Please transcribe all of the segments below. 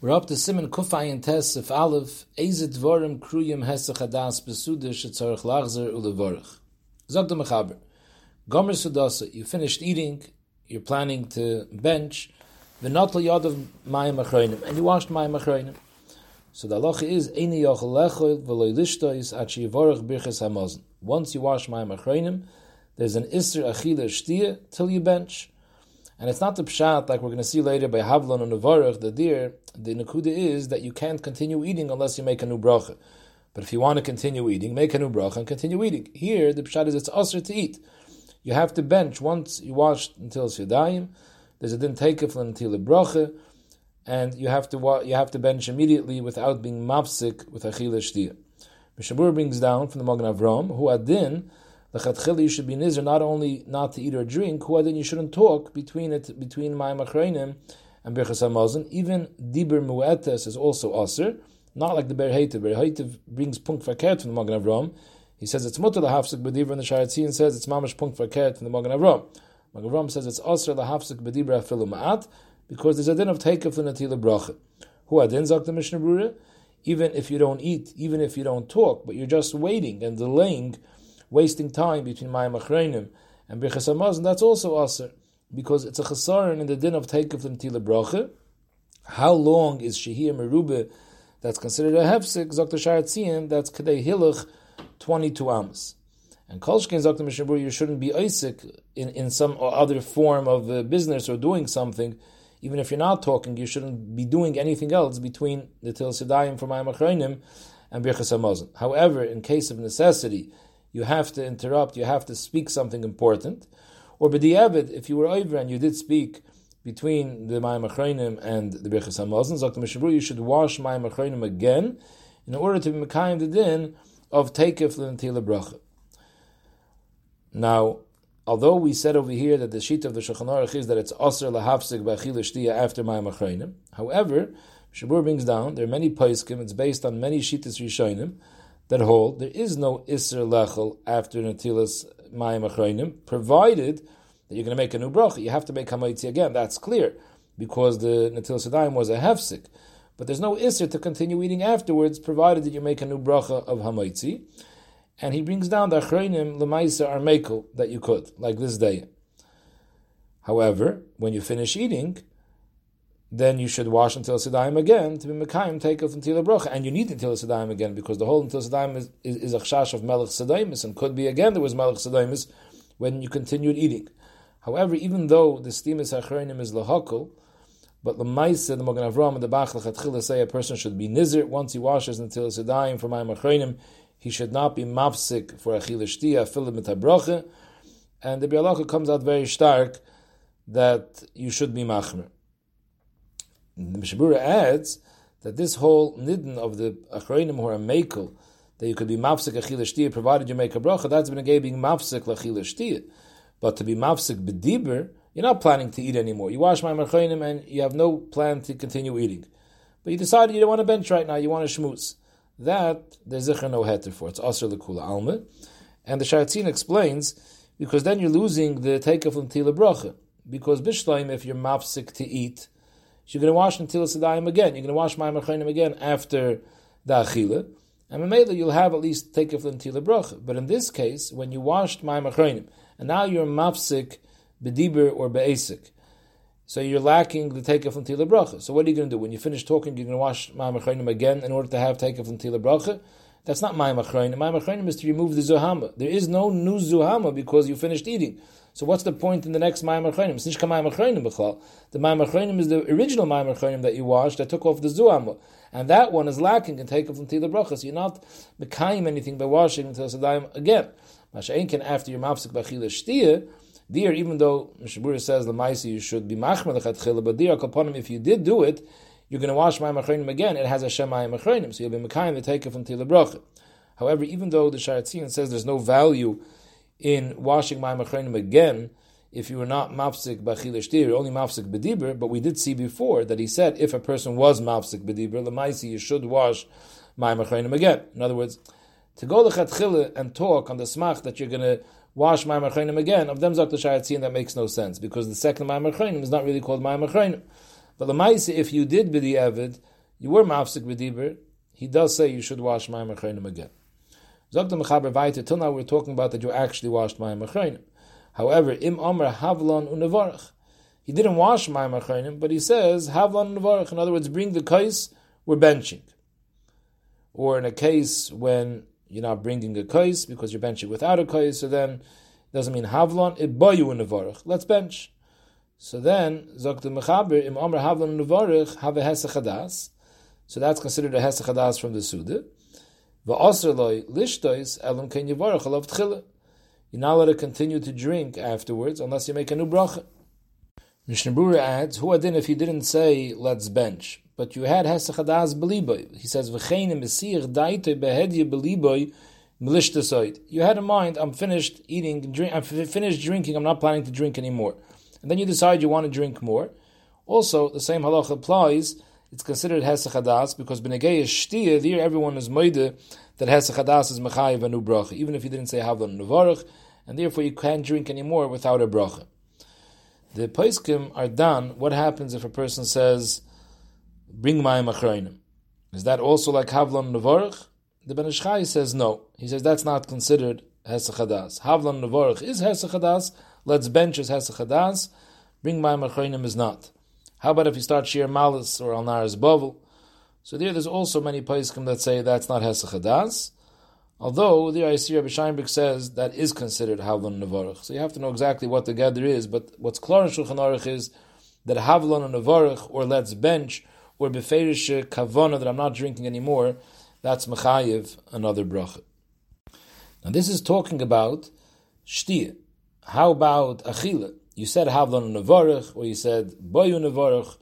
We're up to Simon Kufayin Tes of Aleph, Ezet Dvorim Kruyim Hesach Hadas Besudah Shetzorach Lachzer Ulevorach. Zog the Mechaber. Gomer Sudasa, you finished eating, you're planning to bench, V'notl of Mayim Achroinim, and you washed Mayim Achroinim. So the halacha is, Eini Yochel Lechol V'loi Lishtois At Sheyivorach Birches HaMozen. Once you wash Mayim Achroinim, there's an Isser Achila Shtia till you bench. And it's not the pshat like we're going to see later by Havlon and Nevarach, the deer. The nakuda is that you can't continue eating unless you make a new bracha. But if you want to continue eating, make a new bracha and continue eating. Here, the pshat is it's usher to eat. You have to bench once you wash until Yadayim. There's a din takeif until the bracha, and you have to you have to bench immediately without being mapsik with achila shtia. Mishabur brings down from the Magen Avram who adin You should be nizr not only not to eat or drink, who then you shouldn't talk between it between my Achreinim and Birchas Hamazon. Even Dibur Mu'etes is also aser, not like the Ber Heitiv. Ber Heitiv brings punkt verkehrt from the Magen Avram. He says it's mutter lahafsik b'dibra, and the Sharetzian says it's mamash punkt verkehrt from the Magen Avram. Magen Avram says it's aser lahafsik b'dibra afilu ma'at, because there's a din of takeoff and atila bracha. Who adin zok the Mishnah Brura? Even if you don't eat, even if you don't talk, but you're just waiting and delaying wasting time between Mayim Achreinim and Birchas Hamazon, that's also Aser, because it's a chesaron in the din of Takev and Tila Bracha. How long is Shehir Merube that's considered a Hefsik, Zokta Sharatzian, that's Kadei Hilach, 22 Amos. And Kolshkin Zokta Mishabur, you shouldn't be Isaac in, in some other form of uh, business or doing something, even if you're not talking, you shouldn't be doing anything else between the Til Sedayim from Achreinim and Birchas Hamazon. However, in case of necessity, you have to interrupt, you have to speak something important. Or b'di'evid, if you were over and you did speak between the Mayim Achreinim and the Birchas HaMazon, Dr. Mishabur, you should wash Mayim Achreinim again in order to be Mekayim the din of Teikif L'Natila Bracha. Now, although we said over here that the sheet of the Shulchan Aruch is that it's Aser Lahafsik B'Achil after Mayim Achreinim, however, Shabur brings down, there are many Paiskim, it's based on many Shittas Rishonim, that hold there is no Isser Lechel after Natilas Mayim Achreinim, provided that you're going to make a new bracha. You have to make Hamaitzi again. That's clear, because the Natilas Adayim was a hefsik. But there's no Isser to continue eating afterwards, provided that you make a new bracha of Hamaitzi. And he brings down the Achreinim Lemaisa Armekel that you could, like this day. However, when you finish eating, then you should wash until Sidaim again to be Mekayim take off until Bracha. And you need until Sidaim again because the whole until Sidaim is, is, is a chash of Melech Sidaimis and could be again there was Melech Sidaimis when you continued eating. However, even though the steamis achreinim is lahakol, but the Maisa, the Mogan Avram, and the Bach Lechatchila say a person should be nizir once he washes until Sidaim for Mayim achreinim, he should not be mafsik for achil shtia, filim mit and the Bialacha comes out very stark that you should be machmer. The Mishabura adds that this whole nidden of the achreinim or a mekel, that you could be mafsik achila shtia provided you make a bracha, that's been a gay being mafsik lachila shtia. But to be mafsik bediber, you're not planning to eat anymore. You wash my achreinim and you have no plan to continue eating. But you decided you don't want to bench right now, you want to shmooze. That there's zikr no heter for. It's asr lekula alma. And the Sharatzin explains, because then you're losing the takeoff from tila bracha. Because bishleim, if you're mafsik to eat, you're going to wash until Sidayim again. You're going to wash Mayim Achreinim again after the Achila. And Mamela, you'll have at least take until the bracha. But in this case, when you washed Mayim Achreinim, and now you're mafsik, bedibur, or be'esik, so you're lacking the takeoff until the bracha. So what are you going to do? When you finish talking, you're going to wash Mayim Achreinim again in order to have takeoff until the bracha? That's not Mayim Achreinim. Mayim Achreinim is to remove the Zuhama. There is no new Zuhama because you finished eating. So what's the point in the next Mayim Achronim? It's Nishka Achronim B'chlal. The Mayim Achronim is the original Mayim Achronim that you washed that took off the Zuam. And that one is lacking and take off from Tila Bracha. You're not Mekayim anything by washing until Sadayim again. Masha'inkin, after your Mafsik B'chila Shtiyah, Dear, even though Mishabura says the Maisi you should be machmer lechatchila, but there, kaponim, if you did do it, you're going to wash Mayim Achronim again. It has a Shem Mayim Achronim, so you'll be Mekayim to take it from Tila Bracha. However, even though the Sharatzian says there's no value in washing my machrenim again if you were not mafsik b'achil shtir, only mafsik b'dibur, but we did see before that he said if a person was mafsik b'dibur, lemaisi, you should wash my machrenim again. In other words, to go lechatchila and talk on the smach that you're going to wash my machrenim again, of them zok l'shayatzian, that makes no sense, because the second my machrenim is not really called my machrenim. But lemaisi, if you did b'di avid, you were mafsik b'diber, he does say you should wash my achreinim again. Zog the mechaber weiter, till now we're talking about that you actually washed mayim achreinim. However, im omer havlon unevarach. He didn't wash mayim achreinim, but he says havlon unevarach. In other words, bring the kais, we're benching. Or in a case when you're not bringing a kais because you're benching without a kais, so then it doesn't mean havlon, it boyu unevarach. Let's bench. So then, zog the mechaber, im omer havlon unevarach, have a hesachadas. So that's considered a hesach hadas from the Suda. You're not allowed to continue to drink afterwards unless you make a new bracha. Mishnah Berurah adds, "Who adin if you didn't say let's bench, but you had hesach hadas beliboy." He says, "V'chein mesir daite behedye beliboy." You had in mind, I'm finished eating, drink, I'm finished drinking, I'm not planning to drink anymore. And then you decide you want to drink more. Also, the same halacha applies it's considered Hesach Hadas because Benegay is Shtia, there everyone is Moide that Hesach Hadas is Mechayiv a new bracha, even if you didn't say Havlan Nevarach, and therefore you can't drink anymore without a bracha. The Paiskim are done. What happens if a person says, Bring my Achroinim? Is that also like Havlan Nevarach? The Ben Ish Chai says no. He says that's not considered Hesach Hadas. Havlan Nevarach is Hesach Hadas, let's bench as Hesach Hadas, Bring my Achroinim is not. How about if you start Shir Malis or Al Naras Bovel? So there, there's also many Paiskim that say that's not Hesach Hadas. Although the Isir Rabbi Scheinberg says that is considered Havlon Nevarach. So you have to know exactly what the gather is, but what's clear in Shulchan Aruch is that Havlon Nevarach, or let's bench, or Beferish Kavona, that I'm not drinking anymore, that's Mechayiv, another bracha. Now this is talking about Shtia. How about Achila? You said Havlon Nevarach, or you said Boyu Nevarach,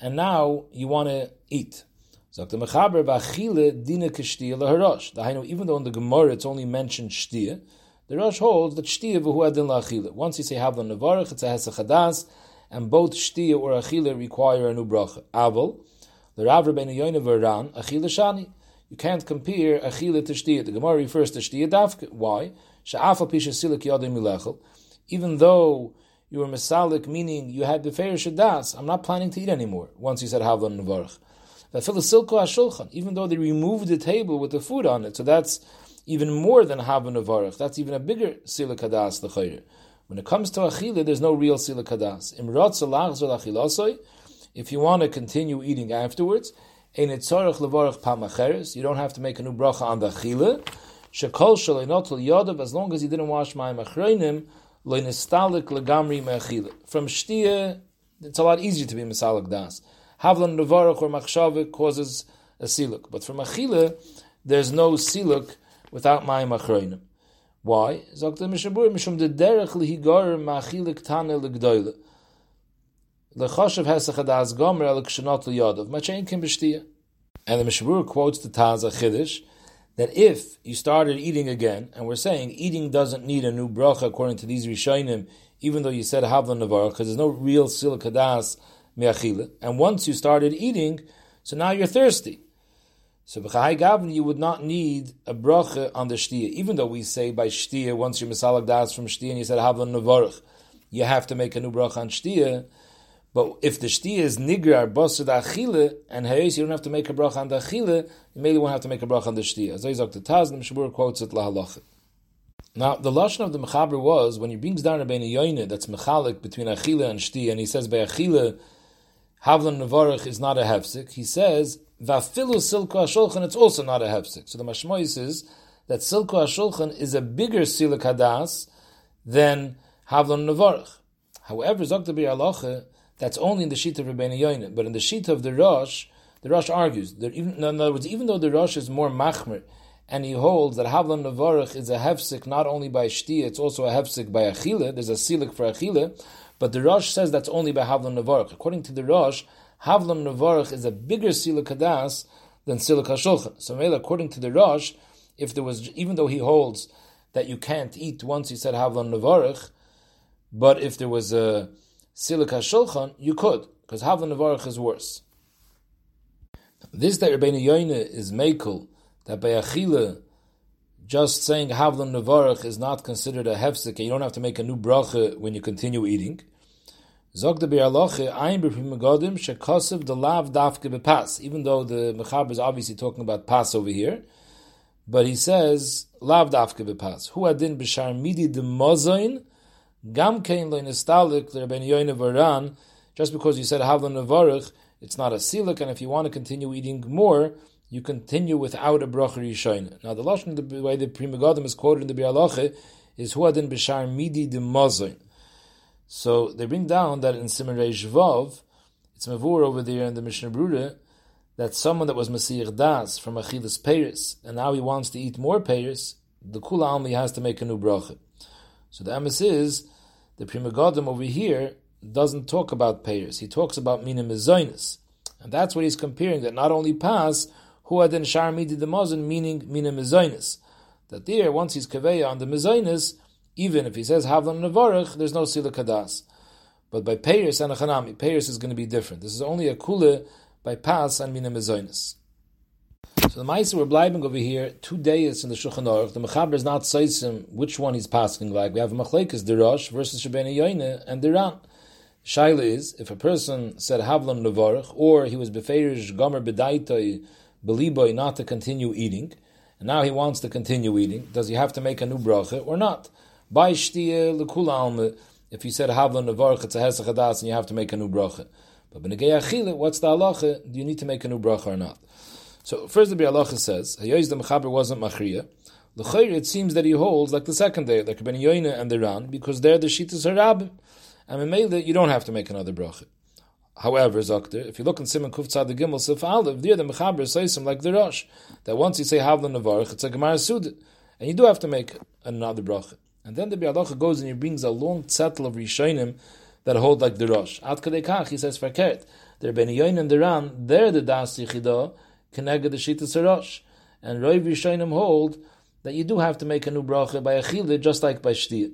and now you want to eat. So the Mechaber Bachile Dina Kishtia LaHarosh. The even though in the Gemara it's only mentioned Shtia, the Rosh holds that Shtia V'hu Adin LaAchile. Once you say Havlon Nevarach, it's a Hesachadas, and both Shtia or Achile require a new bracha. Aval, the Rav Rabbeinu Yoina Varan, Achile Shani. You can't compare Achile to Shtia. The Gemara refers to Shtia Dafka. Why? Sha'afal Pisha Silik Yodim. Even though you were misalik, meaning you had the fair shadas. I'm not planning to eat anymore. Once you said havlan nevarach, ashulchan, even though they removed the table with the food on it, so that's even more than havlan nevarach. That's even a bigger silik hadas l'chayr. When it comes to achila, there's no real silik hadas. If you want to continue eating afterwards, you don't have to make a new bracha on the achila. As long as you didn't wash my machreinim, from shtia, it's a lot easier to be misalik das. Havlan nevarach or machshava causes a siluk, but from achila, there's no siluk without mayim achroinim. Why? Zok the Mishabur mishum de derech lihigar machilik tane legdoyle. Lechoshev hesach adas gomer el kshanot liyadav. Machain kim b'shtia. And the Mishabur quotes the Taz Chiddush, that if you started eating again, and we're saying eating doesn't need a new bracha according to these Rishonim, even though you said Havlan Navarra, because there's no real silakadas me'achila, and once you started eating, so now you're thirsty. So b'chai gavin, you would not need a bracha on the shtia, even though we say by shtia, once you're misalag das from shtia and you said Havlan Navarra, you have to make a new bracha on shtia, but if the shtia is nigrar basud achile and hayes, you don't have to make a bracha on the achile. You maybe won't have to make a bracha on the shtia. As Isaac the Taz, the quotes it lahalacha. Now the lashon of the mechaber was when he brings down a Yoine that's mechalik between achile and shtia, and he says by achile havlan nevarich is not a hefsik. He says vafilu silko ashulchan it's also not a hefsik. So the mashmois is that silko ashulchan is a bigger silik hadas than havlan nevarich. However, Zokta Aloche, that's only in the sheet of Rebbeinu Yoina. But in the sheet of the Rosh, the Rosh argues. That even, in other words, even though the Rosh is more machmer, and he holds that Havlan Navarach is a hefsik not only by Shtia, it's also a hefsik by Achila, there's a silik for Achila, but the Rosh says that's only by Havlan Navarach. According to the Rosh, Havlan Navarach is a bigger silik hadas than silik hashulchan. So according to the Rosh, if there was, even though he holds that you can't eat once you said Havlan Navarach, but if there was a Silika Shulchan, you could, because Havlan Nevarach is worse. This that Rebbeinu Yoine is Mekel, that by Achila, just saying Havlan Nevarach is not considered a hefsek, you don't have to make a new bracha when you continue eating. Even though the Mechaber is obviously talking about Pas over here, but he says, Lav Dafke Bepas. Hu Adin Bishar Midi de Mozain, Gam Kein Lo Nistalik, Ben Yoine Varan, just because you said Havlan Nevarach, it's not a silik, and if you want to continue eating more, you continue without a bracha rishoin. Now the lashon, the way the Pri Megadim is quoted in the Bialoche, is Hu Adin Bishar Midi de Mozain. So they bring down that in Simon Reish Vav, it's Mavur over there in the Mishnah Brura, that someone that was Masir Das from Achilas Paris, and now he wants to eat more Paris, the Kula only has to make a new bracha. So the emes is, the Pri Megadim over here doesn't talk about Paris, he talks about Mina Mizoinus. And that's what he's comparing, that not only pass, who had then Shar Midi the Mozin, meaning Mina Mizoinus. That there, once he's Kaveya on the Mizoinus, even if he says Havlan Navarach, there's no Sila Kadas. But by Peiris and Achanami, Peiris is going to be different. This is only a Kula by Pas and Mina Mezoinus. So the Maisa we're blibing over here, two days in the Shulchan Aruch. The Mechaber is not Seisim which one he's passing like. We have a Machlekes, Dirash versus Shabbeinu Yoine and Diran. Shaila is, if a person said Havlan Navarach, or he was Beferish Gomer Bedaitoi, Beliboy not to continue eating, and now he wants to continue eating, does he have to make a new bracha or not? By shtia lekula alma, if you said havla nevarch, it's a hesach hadas, and you have to make a new bracha. But b'negei achile, what's the halacha? Do you need to make a new bracha or not? So first the halacha says, hayoyz the mechaber wasn't machriya. L'chayr, it seems that he holds like the second day, like Ben Yoina and the Ran, because they're the shitas harabim, and in Mele, you don't have to make another bracha. However, Zokter, if you look in Simon Kuf Tzad the Gimel Sif Aleph, there the Mechaber says him like the Rosh, that once you say Havla Nevarch, it's a Gemara Sud, and you do have to make another bracha. And then the Bialacha goes and he brings a long zettel of Rishonim that hold like the Rosh. Ad Kadekach, he says, Fakert. They're Beni Yoin and the Ran, they're the Das Yichidah, Kenega the Shita Rosh. And Roiv Rishonim hold that you do have to make a new bracha by Achillah, just like by Shtiyah.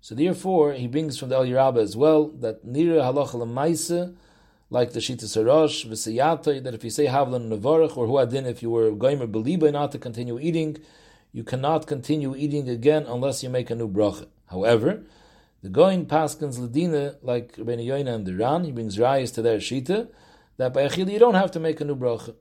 So therefore, he brings from the El Yerabah as well, that Nira Halacha Lamaisa, like the Shita Sarosh, V'siyata, that if you say Havlan Nevarach, or Huadin, if you were Goimer Beliba not to continue eating, you cannot continue eating again unless you make a new bracha. However, the Goin Paskins Ladina, like Rabbeinu Yoina and the Ran, he brings rayas to their shita, that by Achil you don't have to make a new bracha.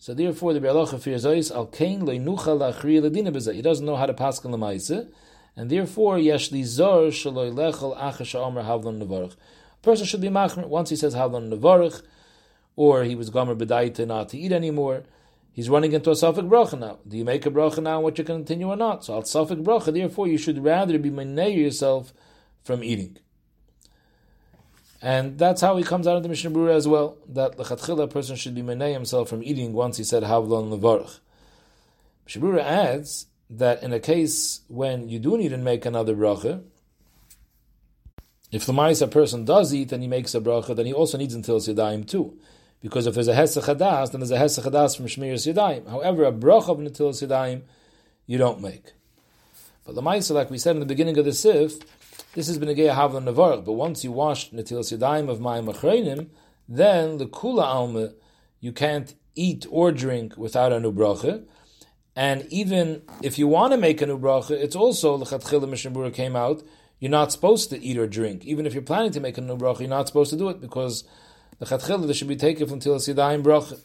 So therefore, the Bialacha fears Ois, Al Kain Leinucha Lachri Ladina Bezah. He doesn't know how to paskin Lamaisa, and therefore, Yesh Li Zor Shaloi Lechel Achash Omer Havlan Nevarach. A person should be machmer once he says Havlan Nevarach, or he was Gomer Bedaita not to eat anymore he's running into a suffix bracha now. Do you make a bracha now what you continue or not? So al suffix bracha, therefore you should rather be menay yourself from eating. And that's how he comes out of the Mishnah Brura as well, that lechatchila a person should be menay himself from eating once he said havlon levarach. Mishnah Brura adds that in a case when you do need to make another bracha, if the a person does eat and he makes a bracha, then he also needs until Sidaim too. Because if there's a Hesach Hadas, then there's a Hesach Hadas from Shmir Yadayim. However, a Brach of Natil Yadayim, you don't make. But the Maisa, like we said in the beginning of the Sif, this a Geya Havlan Navarach, but once you wash Natil Yadayim of Mayim Achreinim, then the Kula Alma, you can't eat or drink without a new bracha. And even if you want to make a new bracha, it's also, the Chatchila Mishnah came out, you're not supposed to eat or drink. Even if you're planning to make a new bracha, you're not supposed to do it because the chatchil that should be taken from Tilas Yadayim bracha.